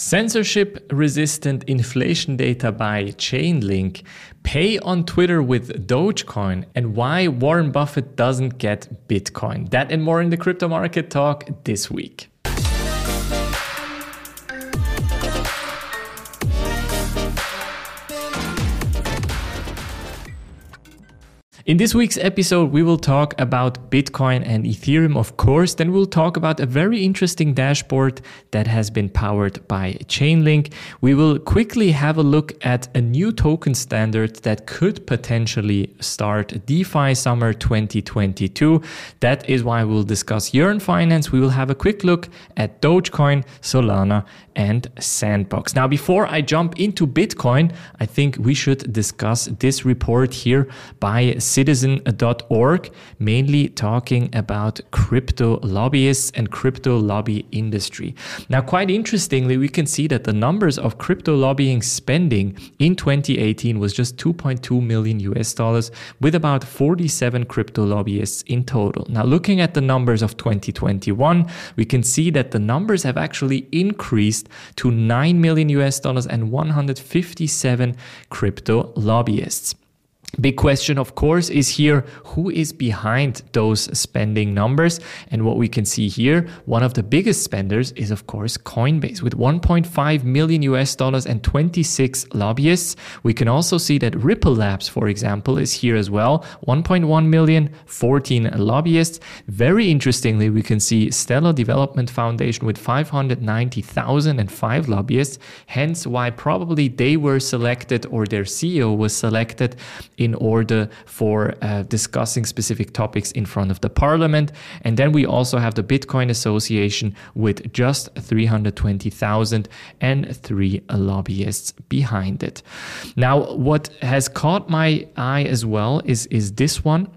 Censorship resistant inflation data by Chainlink, pay on Twitter with Dogecoin, and why Warren Buffett doesn't get Bitcoin. That and more in the crypto market talk this week. In this week's episode, we will talk about Bitcoin and Ethereum, of course. Then we'll talk about a very interesting dashboard that has been powered by Chainlink. We will quickly have a look at a new token standard that could potentially start DeFi summer 2022. That is why we'll discuss Yearn Finance. We will have a quick look at Dogecoin, Solana, and Sandbox. Now, before I jump into Bitcoin, I think we should discuss this report here by citizen.org, mainly talking about crypto lobbyists and crypto lobby industry. Now, quite interestingly, we can see that the numbers of crypto lobbying spending in 2018 was just 2.2 million US dollars, with about 47 crypto lobbyists in total. Now, looking at the numbers of 2021, we can see that the numbers have actually increased to 9 million US dollars and 157 crypto lobbyists. Big question, of course, is here who is behind those spending numbers? And what we can see here, one of the biggest spenders is, of course, Coinbase with 1.5 million US dollars and 26 lobbyists. We can also see that Ripple Labs, for example, is here as well 1.1 million, 14 lobbyists. Very interestingly, we can see Stellar Development Foundation with 590,005 lobbyists, hence why probably they were selected or their CEO was selected in order for uh, discussing specific topics in front of the parliament. And then we also have the Bitcoin Association with just 320,000 and three lobbyists behind it. Now, what has caught my eye as well is, is this one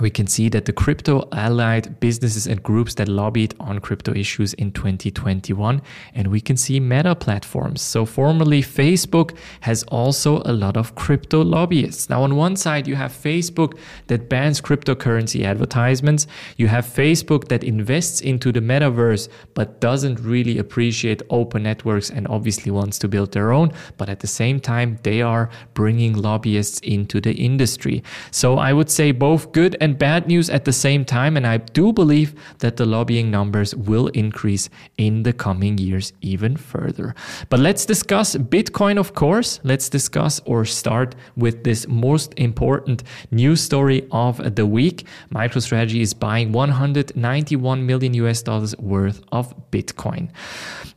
we can see that the crypto allied businesses and groups that lobbied on crypto issues in 2021 and we can see meta platforms. So formerly facebook has also a lot of crypto lobbyists. Now on one side you have facebook that bans cryptocurrency advertisements. You have facebook that invests into the metaverse but doesn't really appreciate open networks and obviously wants to build their own. But at the same time they are bringing lobbyists into the industry. So i would say both good and and bad news at the same time. And I do believe that the lobbying numbers will increase in the coming years even further. But let's discuss Bitcoin, of course. Let's discuss or start with this most important news story of the week. MicroStrategy is buying 191 million US dollars worth of Bitcoin.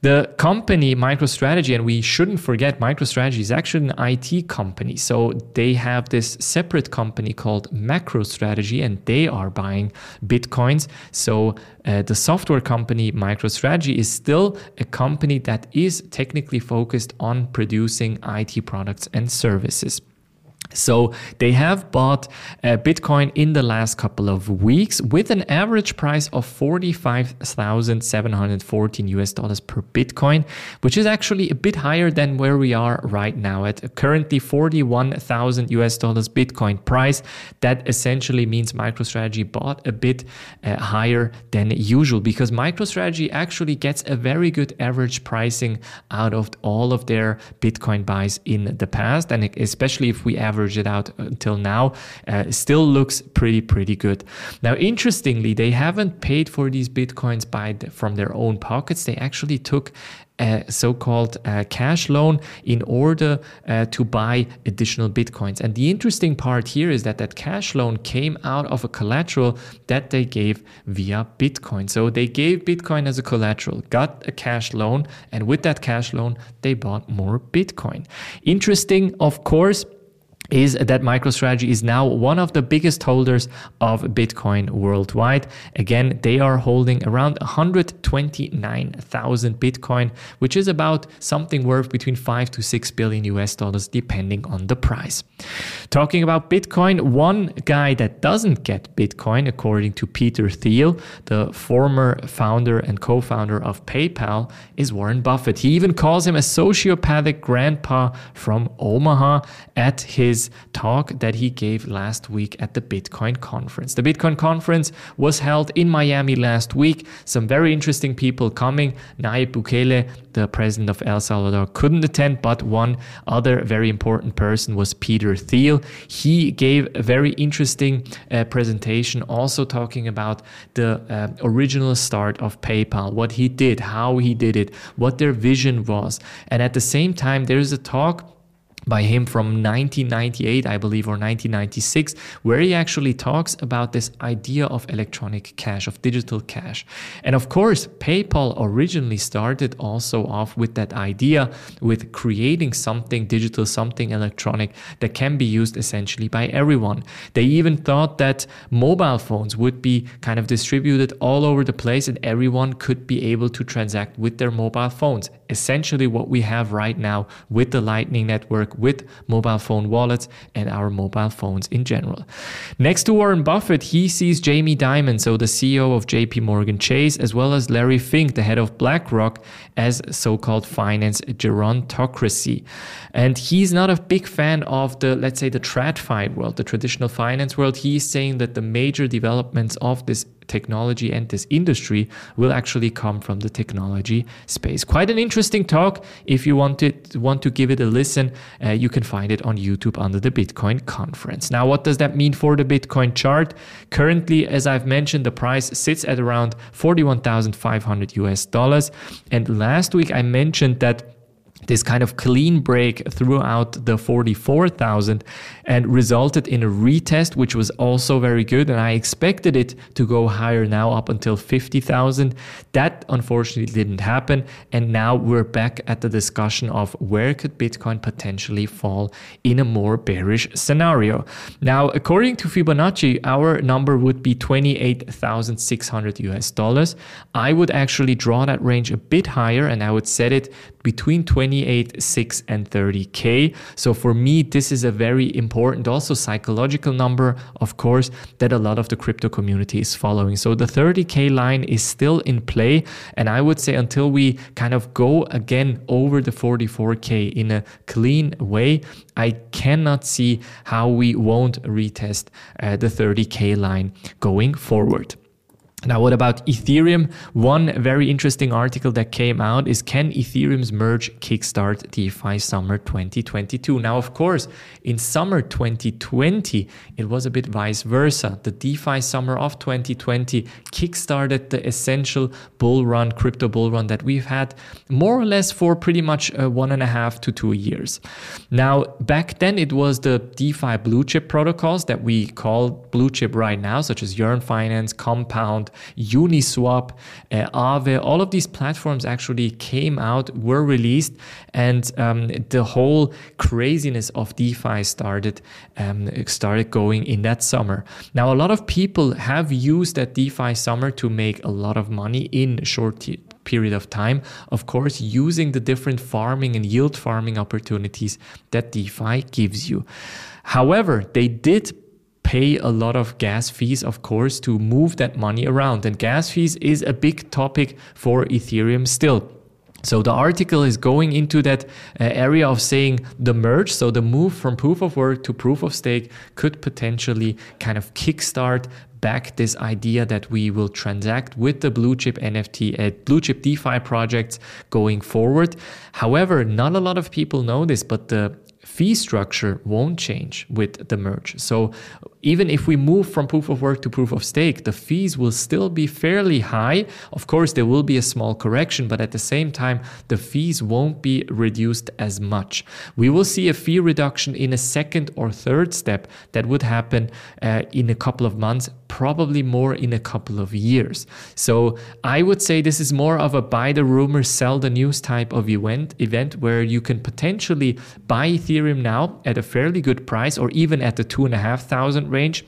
The company MicroStrategy, and we shouldn't forget MicroStrategy is actually an IT company. So they have this separate company called MacroStrategy and they are buying bitcoins. So uh, the software company MicroStrategy is still a company that is technically focused on producing IT products and services. So they have bought uh, Bitcoin in the last couple of weeks with an average price of 45,714 US dollars per Bitcoin, which is actually a bit higher than where we are right now at currently 41,000 US dollars Bitcoin price. That essentially means MicroStrategy bought a bit uh, higher than usual because MicroStrategy actually gets a very good average pricing out of all of their Bitcoin buys in the past. And especially if we average it out until now, uh, still looks pretty, pretty good. Now, interestingly, they haven't paid for these Bitcoins by the, from their own pockets. They actually took a so-called uh, cash loan in order uh, to buy additional bitcoins and the interesting part here is that that cash loan came out of a collateral that they gave via bitcoin so they gave bitcoin as a collateral got a cash loan and with that cash loan they bought more bitcoin interesting of course is that MicroStrategy is now one of the biggest holders of Bitcoin worldwide. Again, they are holding around 129,000 Bitcoin, which is about something worth between 5 to 6 billion US dollars, depending on the price. Talking about Bitcoin, one guy that doesn't get Bitcoin, according to Peter Thiel, the former founder and co founder of PayPal, is Warren Buffett. He even calls him a sociopathic grandpa from Omaha at his his talk that he gave last week at the Bitcoin conference. The Bitcoin conference was held in Miami last week. Some very interesting people coming. Nayib Bukele, the president of El Salvador, couldn't attend, but one other very important person was Peter Thiel. He gave a very interesting uh, presentation, also talking about the uh, original start of PayPal, what he did, how he did it, what their vision was. And at the same time, there's a talk by him from 1998, I believe, or 1996, where he actually talks about this idea of electronic cash, of digital cash. And of course, PayPal originally started also off with that idea with creating something digital, something electronic that can be used essentially by everyone. They even thought that mobile phones would be kind of distributed all over the place and everyone could be able to transact with their mobile phones. Essentially, what we have right now with the Lightning Network with mobile phone wallets and our mobile phones in general. Next to Warren Buffett, he sees Jamie Dimon, so the CEO of JP Morgan Chase, as well as Larry Fink, the head of BlackRock, as so called finance gerontocracy. And he's not a big fan of the, let's say, the TradFi world, the traditional finance world. He's saying that the major developments of this technology and this industry will actually come from the technology space. Quite an interesting talk. If you want to want to give it a listen, uh, you can find it on YouTube under the Bitcoin conference. Now, what does that mean for the Bitcoin chart? Currently, as I've mentioned, the price sits at around 41,500 US dollars. And last week I mentioned that this kind of clean break throughout the 44,000 and resulted in a retest, which was also very good. And I expected it to go higher now up until 50,000. That unfortunately didn't happen. And now we're back at the discussion of where could Bitcoin potentially fall in a more bearish scenario. Now, according to Fibonacci, our number would be 28,600 US dollars. I would actually draw that range a bit higher and I would set it between 28, 6 and 30k. So for me, this is a very important, also psychological number, of course, that a lot of the crypto community is following. So the 30k line is still in play. And I would say until we kind of go again over the 44k in a clean way, I cannot see how we won't retest uh, the 30k line going forward. Now, what about Ethereum? One very interesting article that came out is Can Ethereum's merge kickstart DeFi summer 2022? Now, of course, in summer 2020, it was a bit vice versa. The DeFi summer of 2020 kickstarted the essential bull run, crypto bull run that we've had more or less for pretty much uh, one and a half to two years. Now, back then, it was the DeFi blue chip protocols that we call blue chip right now, such as Yearn Finance, Compound, Uniswap, uh, Aave, all of these platforms actually came out, were released, and um, the whole craziness of DeFi started um, started going in that summer. Now, a lot of people have used that DeFi summer to make a lot of money in a short t- period of time. Of course, using the different farming and yield farming opportunities that DeFi gives you. However, they did pay a lot of gas fees, of course, to move that money around. And gas fees is a big topic for Ethereum still. So the article is going into that uh, area of saying the merge, so the move from proof of work to proof of stake could potentially kind of kickstart back this idea that we will transact with the blue chip NFT at uh, blue chip DeFi projects going forward. However, not a lot of people know this, but the fee structure won't change with the merge. So even if we move from proof of work to proof of stake, the fees will still be fairly high. Of course, there will be a small correction, but at the same time, the fees won't be reduced as much. We will see a fee reduction in a second or third step that would happen uh, in a couple of months, probably more in a couple of years. So I would say this is more of a buy the rumor, sell the news type of event, event where you can potentially buy Ethereum now at a fairly good price or even at the two and a half thousand range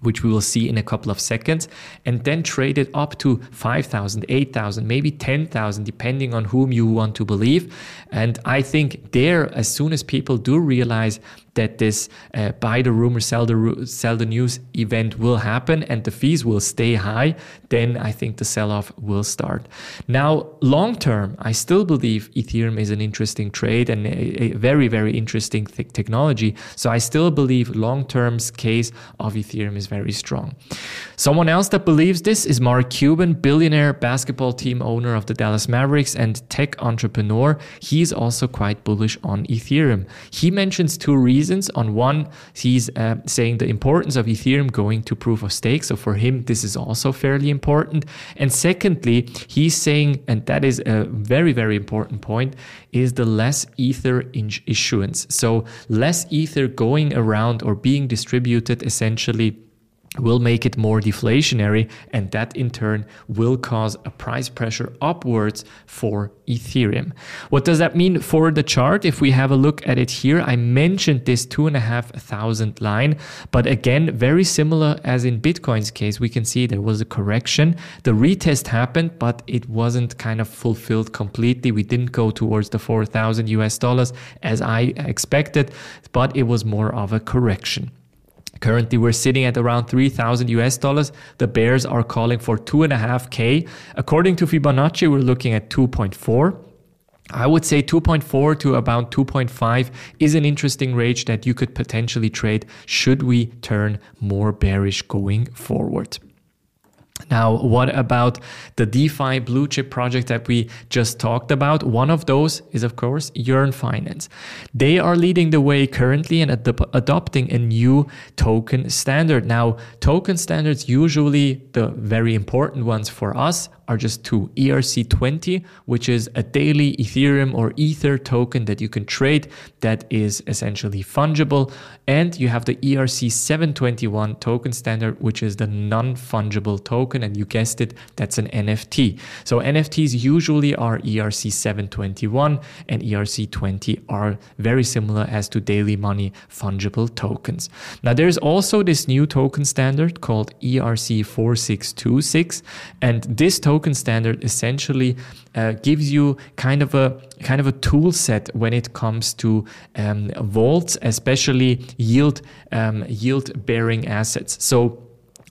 which we will see in a couple of seconds, and then trade it up to 5,000, 8,000, maybe 10,000, depending on whom you want to believe. And I think there, as soon as people do realize that this uh, buy the rumor, sell the sell the news event will happen and the fees will stay high, then I think the sell off will start. Now, long term, I still believe Ethereum is an interesting trade and a, a very very interesting th- technology. So I still believe long term's case of Ethereum is very strong. Someone else that believes this is Mark Cuban, billionaire basketball team owner of the Dallas Mavericks and tech entrepreneur. He's also quite bullish on Ethereum. He mentions two reasons reasons. On one, he's uh, saying the importance of Ethereum going to proof of stake. So for him, this is also fairly important. And secondly, he's saying, and that is a very, very important point, is the less Ether issuance. So less Ether going around or being distributed essentially will make it more deflationary and that in turn will cause a price pressure upwards for ethereum. What does that mean for the chart? If we have a look at it here i mentioned this two and a half thousand line but again very similar as in bitcoin's case. We can see there was a correction. The retest happened but it wasn't kind of fulfilled completely. We didn't go towards the 4000 us dollars as i expected but it was more of a correction Currently, we're sitting at around 3,000 US dollars. The bears are calling for 2.5K. According to Fibonacci, we're looking at 2.4. I would say 2.4 to about 2.5 is an interesting range that you could potentially trade should we turn more bearish going forward. Now, what about the DeFi blue chip project that we just talked about? One of those is, of course, Yearn Finance. They are leading the way currently and ad- adopting a new token standard. Now, token standards, usually the very important ones for us, are just two ERC20, which is a daily Ethereum or Ether token that you can trade that is essentially fungible. And you have the ERC721 token standard, which is the non fungible token. And you guessed it, that's an NFT. So NFTs usually are ERC721 and ERC20 are very similar as to daily money fungible tokens. Now, there's also this new token standard called ERC4626. And this token token standard essentially uh, gives you kind of a kind of a tool set when it comes to um, vaults, especially yield um, yield bearing assets. So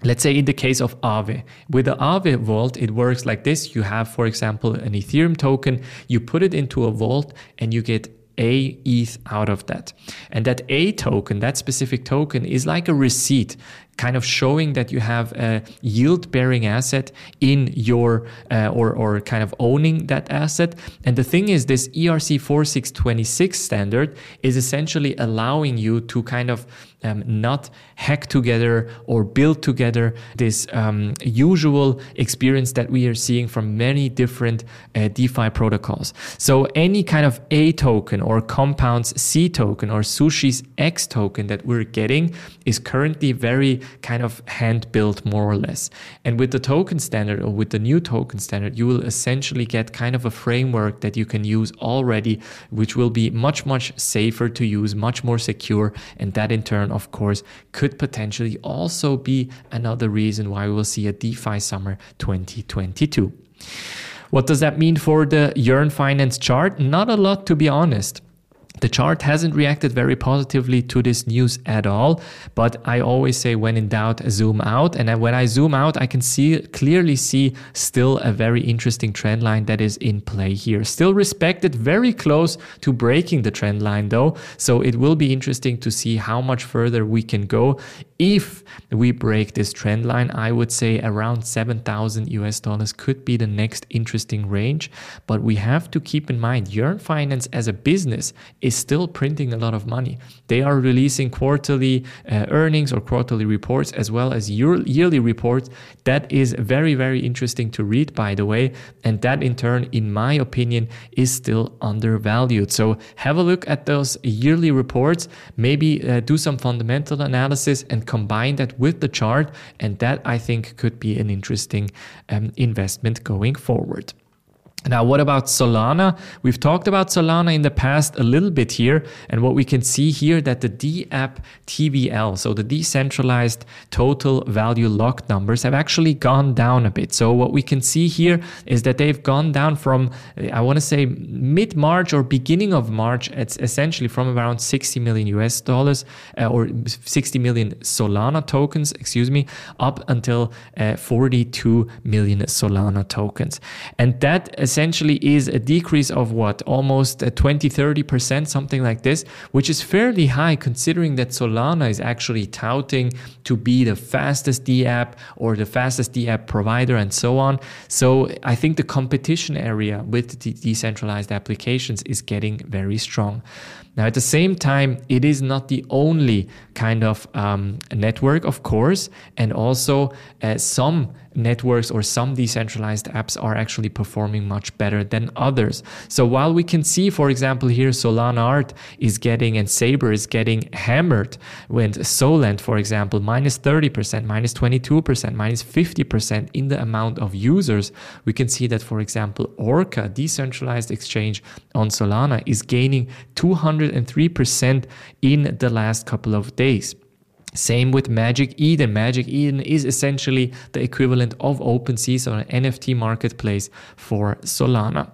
Let's say in the case of Aave, with the Aave vault, it works like this. You have, for example, an Ethereum token, you put it into a vault and you get a ETH out of that. And that A token, that specific token, is like a receipt kind of showing that you have a yield bearing asset in your uh, or or kind of owning that asset and the thing is this ERC 4626 standard is essentially allowing you to kind of um, not hack together or build together this um, usual experience that we are seeing from many different uh, DeFi protocols. So any kind of A token or Compound's C token or Sushi's X token that we're getting is currently very kind of hand built more or less. And with the token standard or with the new token standard, you will essentially get kind of a framework that you can use already, which will be much, much safer to use, much more secure. And that in turn, of course, could potentially also be another reason why we will see a DeFi summer 2022. What does that mean for the Yearn Finance chart? Not a lot, to be honest. The chart hasn't reacted very positively to this news at all, but I always say when in doubt, zoom out. And when I zoom out, I can see clearly see still a very interesting trend line that is in play here. Still respected, very close to breaking the trend line though. So it will be interesting to see how much further we can go. If we break this trend line, I would say around 7,000 US dollars could be the next interesting range. But we have to keep in mind, Yearn Finance as a business is still printing a lot of money. They are releasing quarterly uh, earnings or quarterly reports as well as year- yearly reports. That is very, very interesting to read, by the way. And that, in turn, in my opinion, is still undervalued. So have a look at those yearly reports, maybe uh, do some fundamental analysis and combine that with the chart. And that, I think, could be an interesting um, investment going forward. Now, what about Solana? We've talked about Solana in the past a little bit here, and what we can see here that the DApp TVL, so the decentralized total value locked numbers, have actually gone down a bit. So what we can see here is that they've gone down from, I want to say, mid March or beginning of March. It's essentially from around 60 million US dollars uh, or 60 million Solana tokens, excuse me, up until uh, 42 million Solana tokens, and that is essentially is a decrease of what? Almost 20 30% something like this which is fairly high considering that solana is actually touting to be the fastest DApp or the fastest DApp provider and so on. So i think the competition area with the decentralized applications is getting very strong. Now, at the same time, it is not the only kind of um, network, of course, and also uh, some networks or some decentralized apps are actually performing much better than others. So while we can see, for example, here Solanart is getting and Saber is getting hammered when Solend, for example, minus 30%, minus 22%, minus 50% in the amount of users, we can see that, for example, Orca, decentralized exchange on Solana, is gaining 203% in the last couple of days. Same with Magic Eden. Magic Eden is essentially the equivalent of OpenSea, so an NFT marketplace for Solana.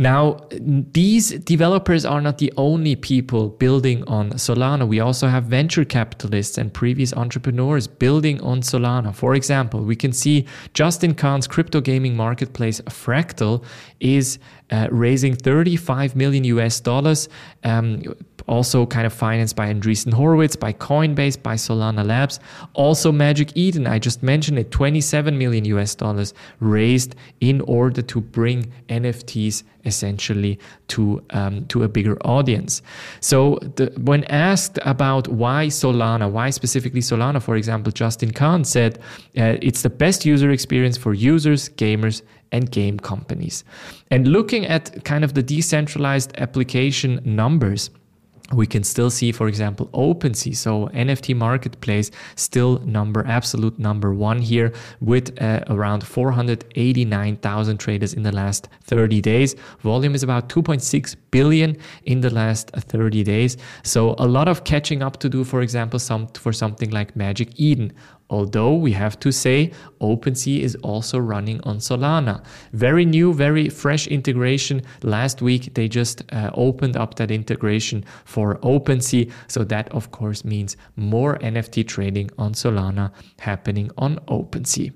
Now, these developers are not the only people building on Solana. We also have venture capitalists and previous entrepreneurs building on Solana. For example, we can see Justin Kan's crypto gaming marketplace Fractal is uh, raising 35 million US dollars. Um, also kind of financed by Andreessen Horowitz, by Coinbase, by Solana Labs. Also Magic Eden, I just mentioned it, 27 million US dollars raised in order to bring NFTs essentially to um, to a bigger audience. So the, when asked about why Solana, why specifically Solana, for example, Justin Kan said uh, it's the best user experience for users, gamers, and game companies. And looking at kind of the decentralized application numbers we can still see, for example, OpenSea, so NFT marketplace, still number absolute number one here with uh, around 489,000 traders in the last 30 days. Volume is about 2.6 billion in the last 30 days. So a lot of catching up to do, for example, some for something like Magic Eden. Although we have to say OpenSea is also running on Solana. Very new, very fresh integration. Last week they just uh, opened up that integration for OpenSea. So that of course means more NFT trading on Solana happening on OpenSea.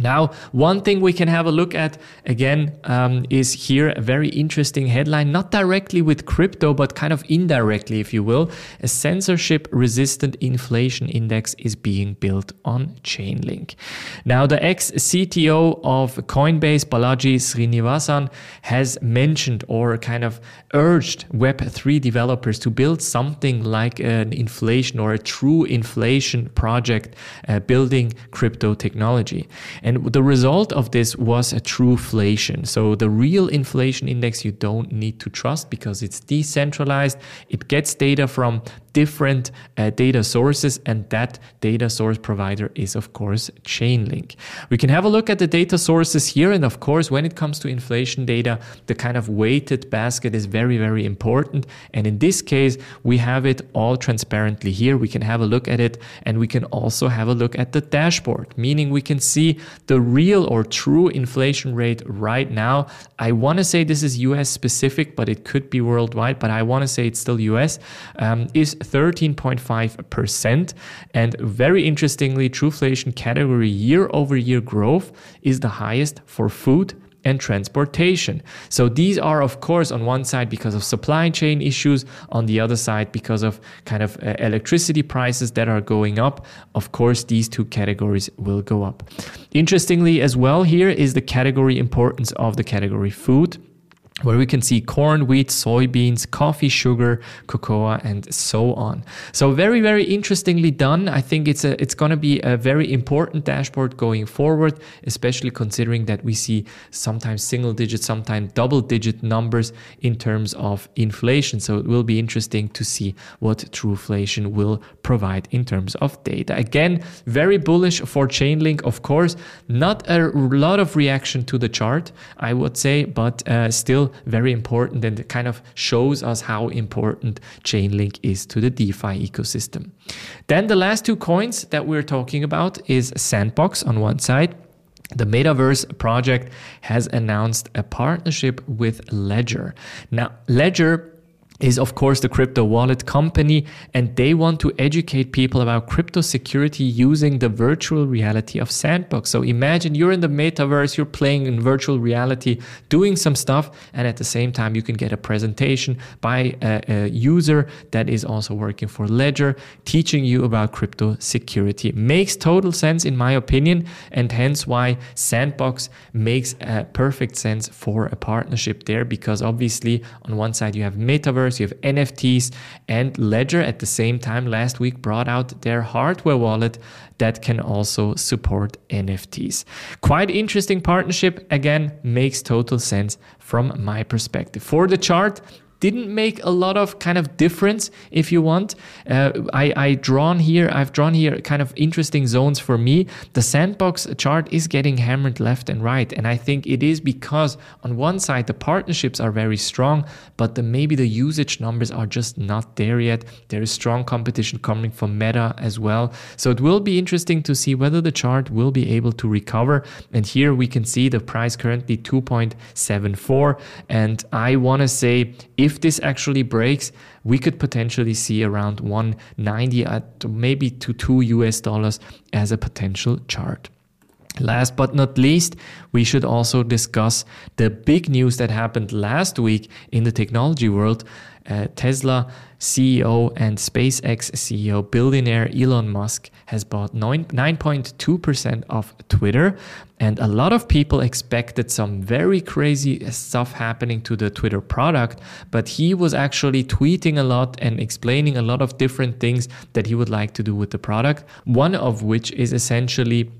Now, one thing we can have a look at again um, is here a very interesting headline, not directly with crypto, but kind of indirectly, if you will. A censorship resistant inflation index is being built on Chainlink. Now, the ex CTO of Coinbase, Balaji Srinivasan, has mentioned or kind of urged Web3 developers to build something like an inflation or a true inflation project uh, building crypto technology. And the result of this was a true inflation. So the real inflation index you don't need to trust because it's decentralized. It gets data from different uh, data sources, and that data source provider is, of course, Chainlink. We can have a look at the data sources here, and of course, when it comes to inflation data, the kind of weighted basket is very, very important. And in this case, we have it all transparently here. We can have a look at it, and we can also have a look at the dashboard, meaning we can see the real or true inflation rate right now. I want to say this is US specific, but it could be worldwide, but I want to say it's still US, um, is 13.5%. And very interestingly, Truflation category year over year growth is the highest for food and transportation. So these are, of course, on one side because of supply chain issues, on the other side because of kind of uh, electricity prices that are going up. Of course, these two categories will go up. Interestingly, as well, here is the category importance of the category food. Where we can see corn, wheat, soybeans, coffee, sugar, cocoa, and so on. So very, very interestingly done. I think it's a it's going to be a very important dashboard going forward, especially considering that we see sometimes single digit, sometimes double digit numbers in terms of inflation. So it will be interesting to see what Truflation will provide in terms of data. Again, very bullish for Chainlink, of course. Not a lot of reaction to the chart, I would say, but uh, still very important and it kind of shows us how important Chainlink is to the DeFi ecosystem. Then the last two coins that we're talking about is Sandbox on one side. The Metaverse project has announced a partnership with Ledger. Now, Ledger is of course the crypto wallet company and they want to educate people about crypto security using the virtual reality of sandbox. So imagine you're in the metaverse you're playing in virtual reality doing some stuff and at the same time you can get a presentation by a, a user that is also working for ledger teaching you about crypto security. Makes total sense in my opinion and hence why sandbox makes a perfect sense for a partnership there because obviously on one side you have metaverse you have NFTs, and Ledger at the same time last week brought out their hardware wallet that can also support NFTs. Quite interesting partnership. Again, makes total sense from my perspective. For the chart, didn't make a lot of kind of difference if you want. Uh, I, I drawn here i've drawn here kind of interesting zones for me. The sandbox chart is getting hammered left and right and i think it is because on one side the partnerships are very strong but the, maybe the usage numbers are just not there yet. There is strong competition coming from meta as well. So it will be interesting to see whether the chart will be able to recover. And here we can see the price currently 2.74 and i want to say if this actually breaks, we could potentially see around 190 at maybe to 2 US dollars as a potential chart. Last but not least, we should also discuss the big news that happened last week in the technology world. Uh, Tesla CEO and SpaceX CEO, billionaire Elon Musk, has bought 9.2% of Twitter. And a lot of people expected some very crazy stuff happening to the Twitter product, but he was actually tweeting a lot and explaining a lot of different things that he would like to do with the product. One of which is essentially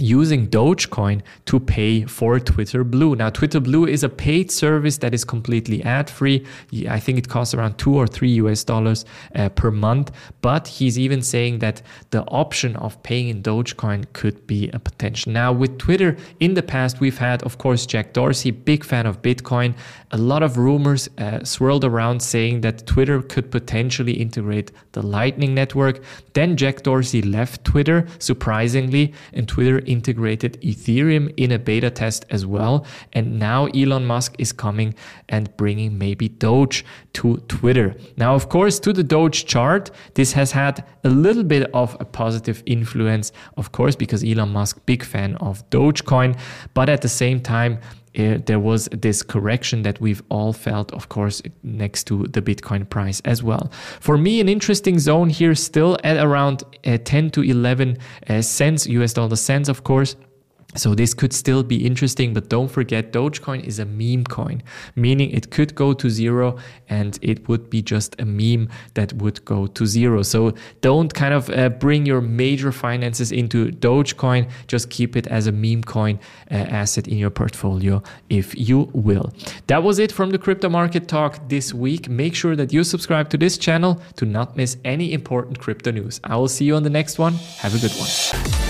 using Dogecoin to pay for Twitter Blue. Now, Twitter Blue is a paid service that is completely ad free. I think it costs around two or three US dollars uh, per month. But he's even saying that the option of paying in Dogecoin could be a potential. Now, with Twitter in the past, we've had, of course, Jack Dorsey, big fan of Bitcoin. A lot of rumors uh, swirled around saying that Twitter could potentially integrate the Lightning Network. Then Jack Dorsey left Twitter, surprisingly, and Twitter integrated Ethereum in a beta test as well. And now Elon Musk is coming and bringing maybe Doge to Twitter. Now, of course, to the Doge chart, this has had a little bit of a positive influence, of course, because Elon Musk, big fan of Dogecoin. But at the same time, uh, there was this correction that we've all felt, of course, next to the Bitcoin price as well. For me, an interesting zone here still at around uh, 10 to 11 uh, cents, US dollar cents, of course. So this could still be interesting, but don't forget Dogecoin is a meme coin, meaning it could go to zero and it would be just a meme that would go to zero. So don't kind of uh, bring your major finances into Dogecoin. Just keep it as a meme coin uh, asset in your portfolio if you will. That was it from the crypto market talk this week. Make sure that you subscribe to this channel to not miss any important crypto news. I will see you on the next one. Have a good one.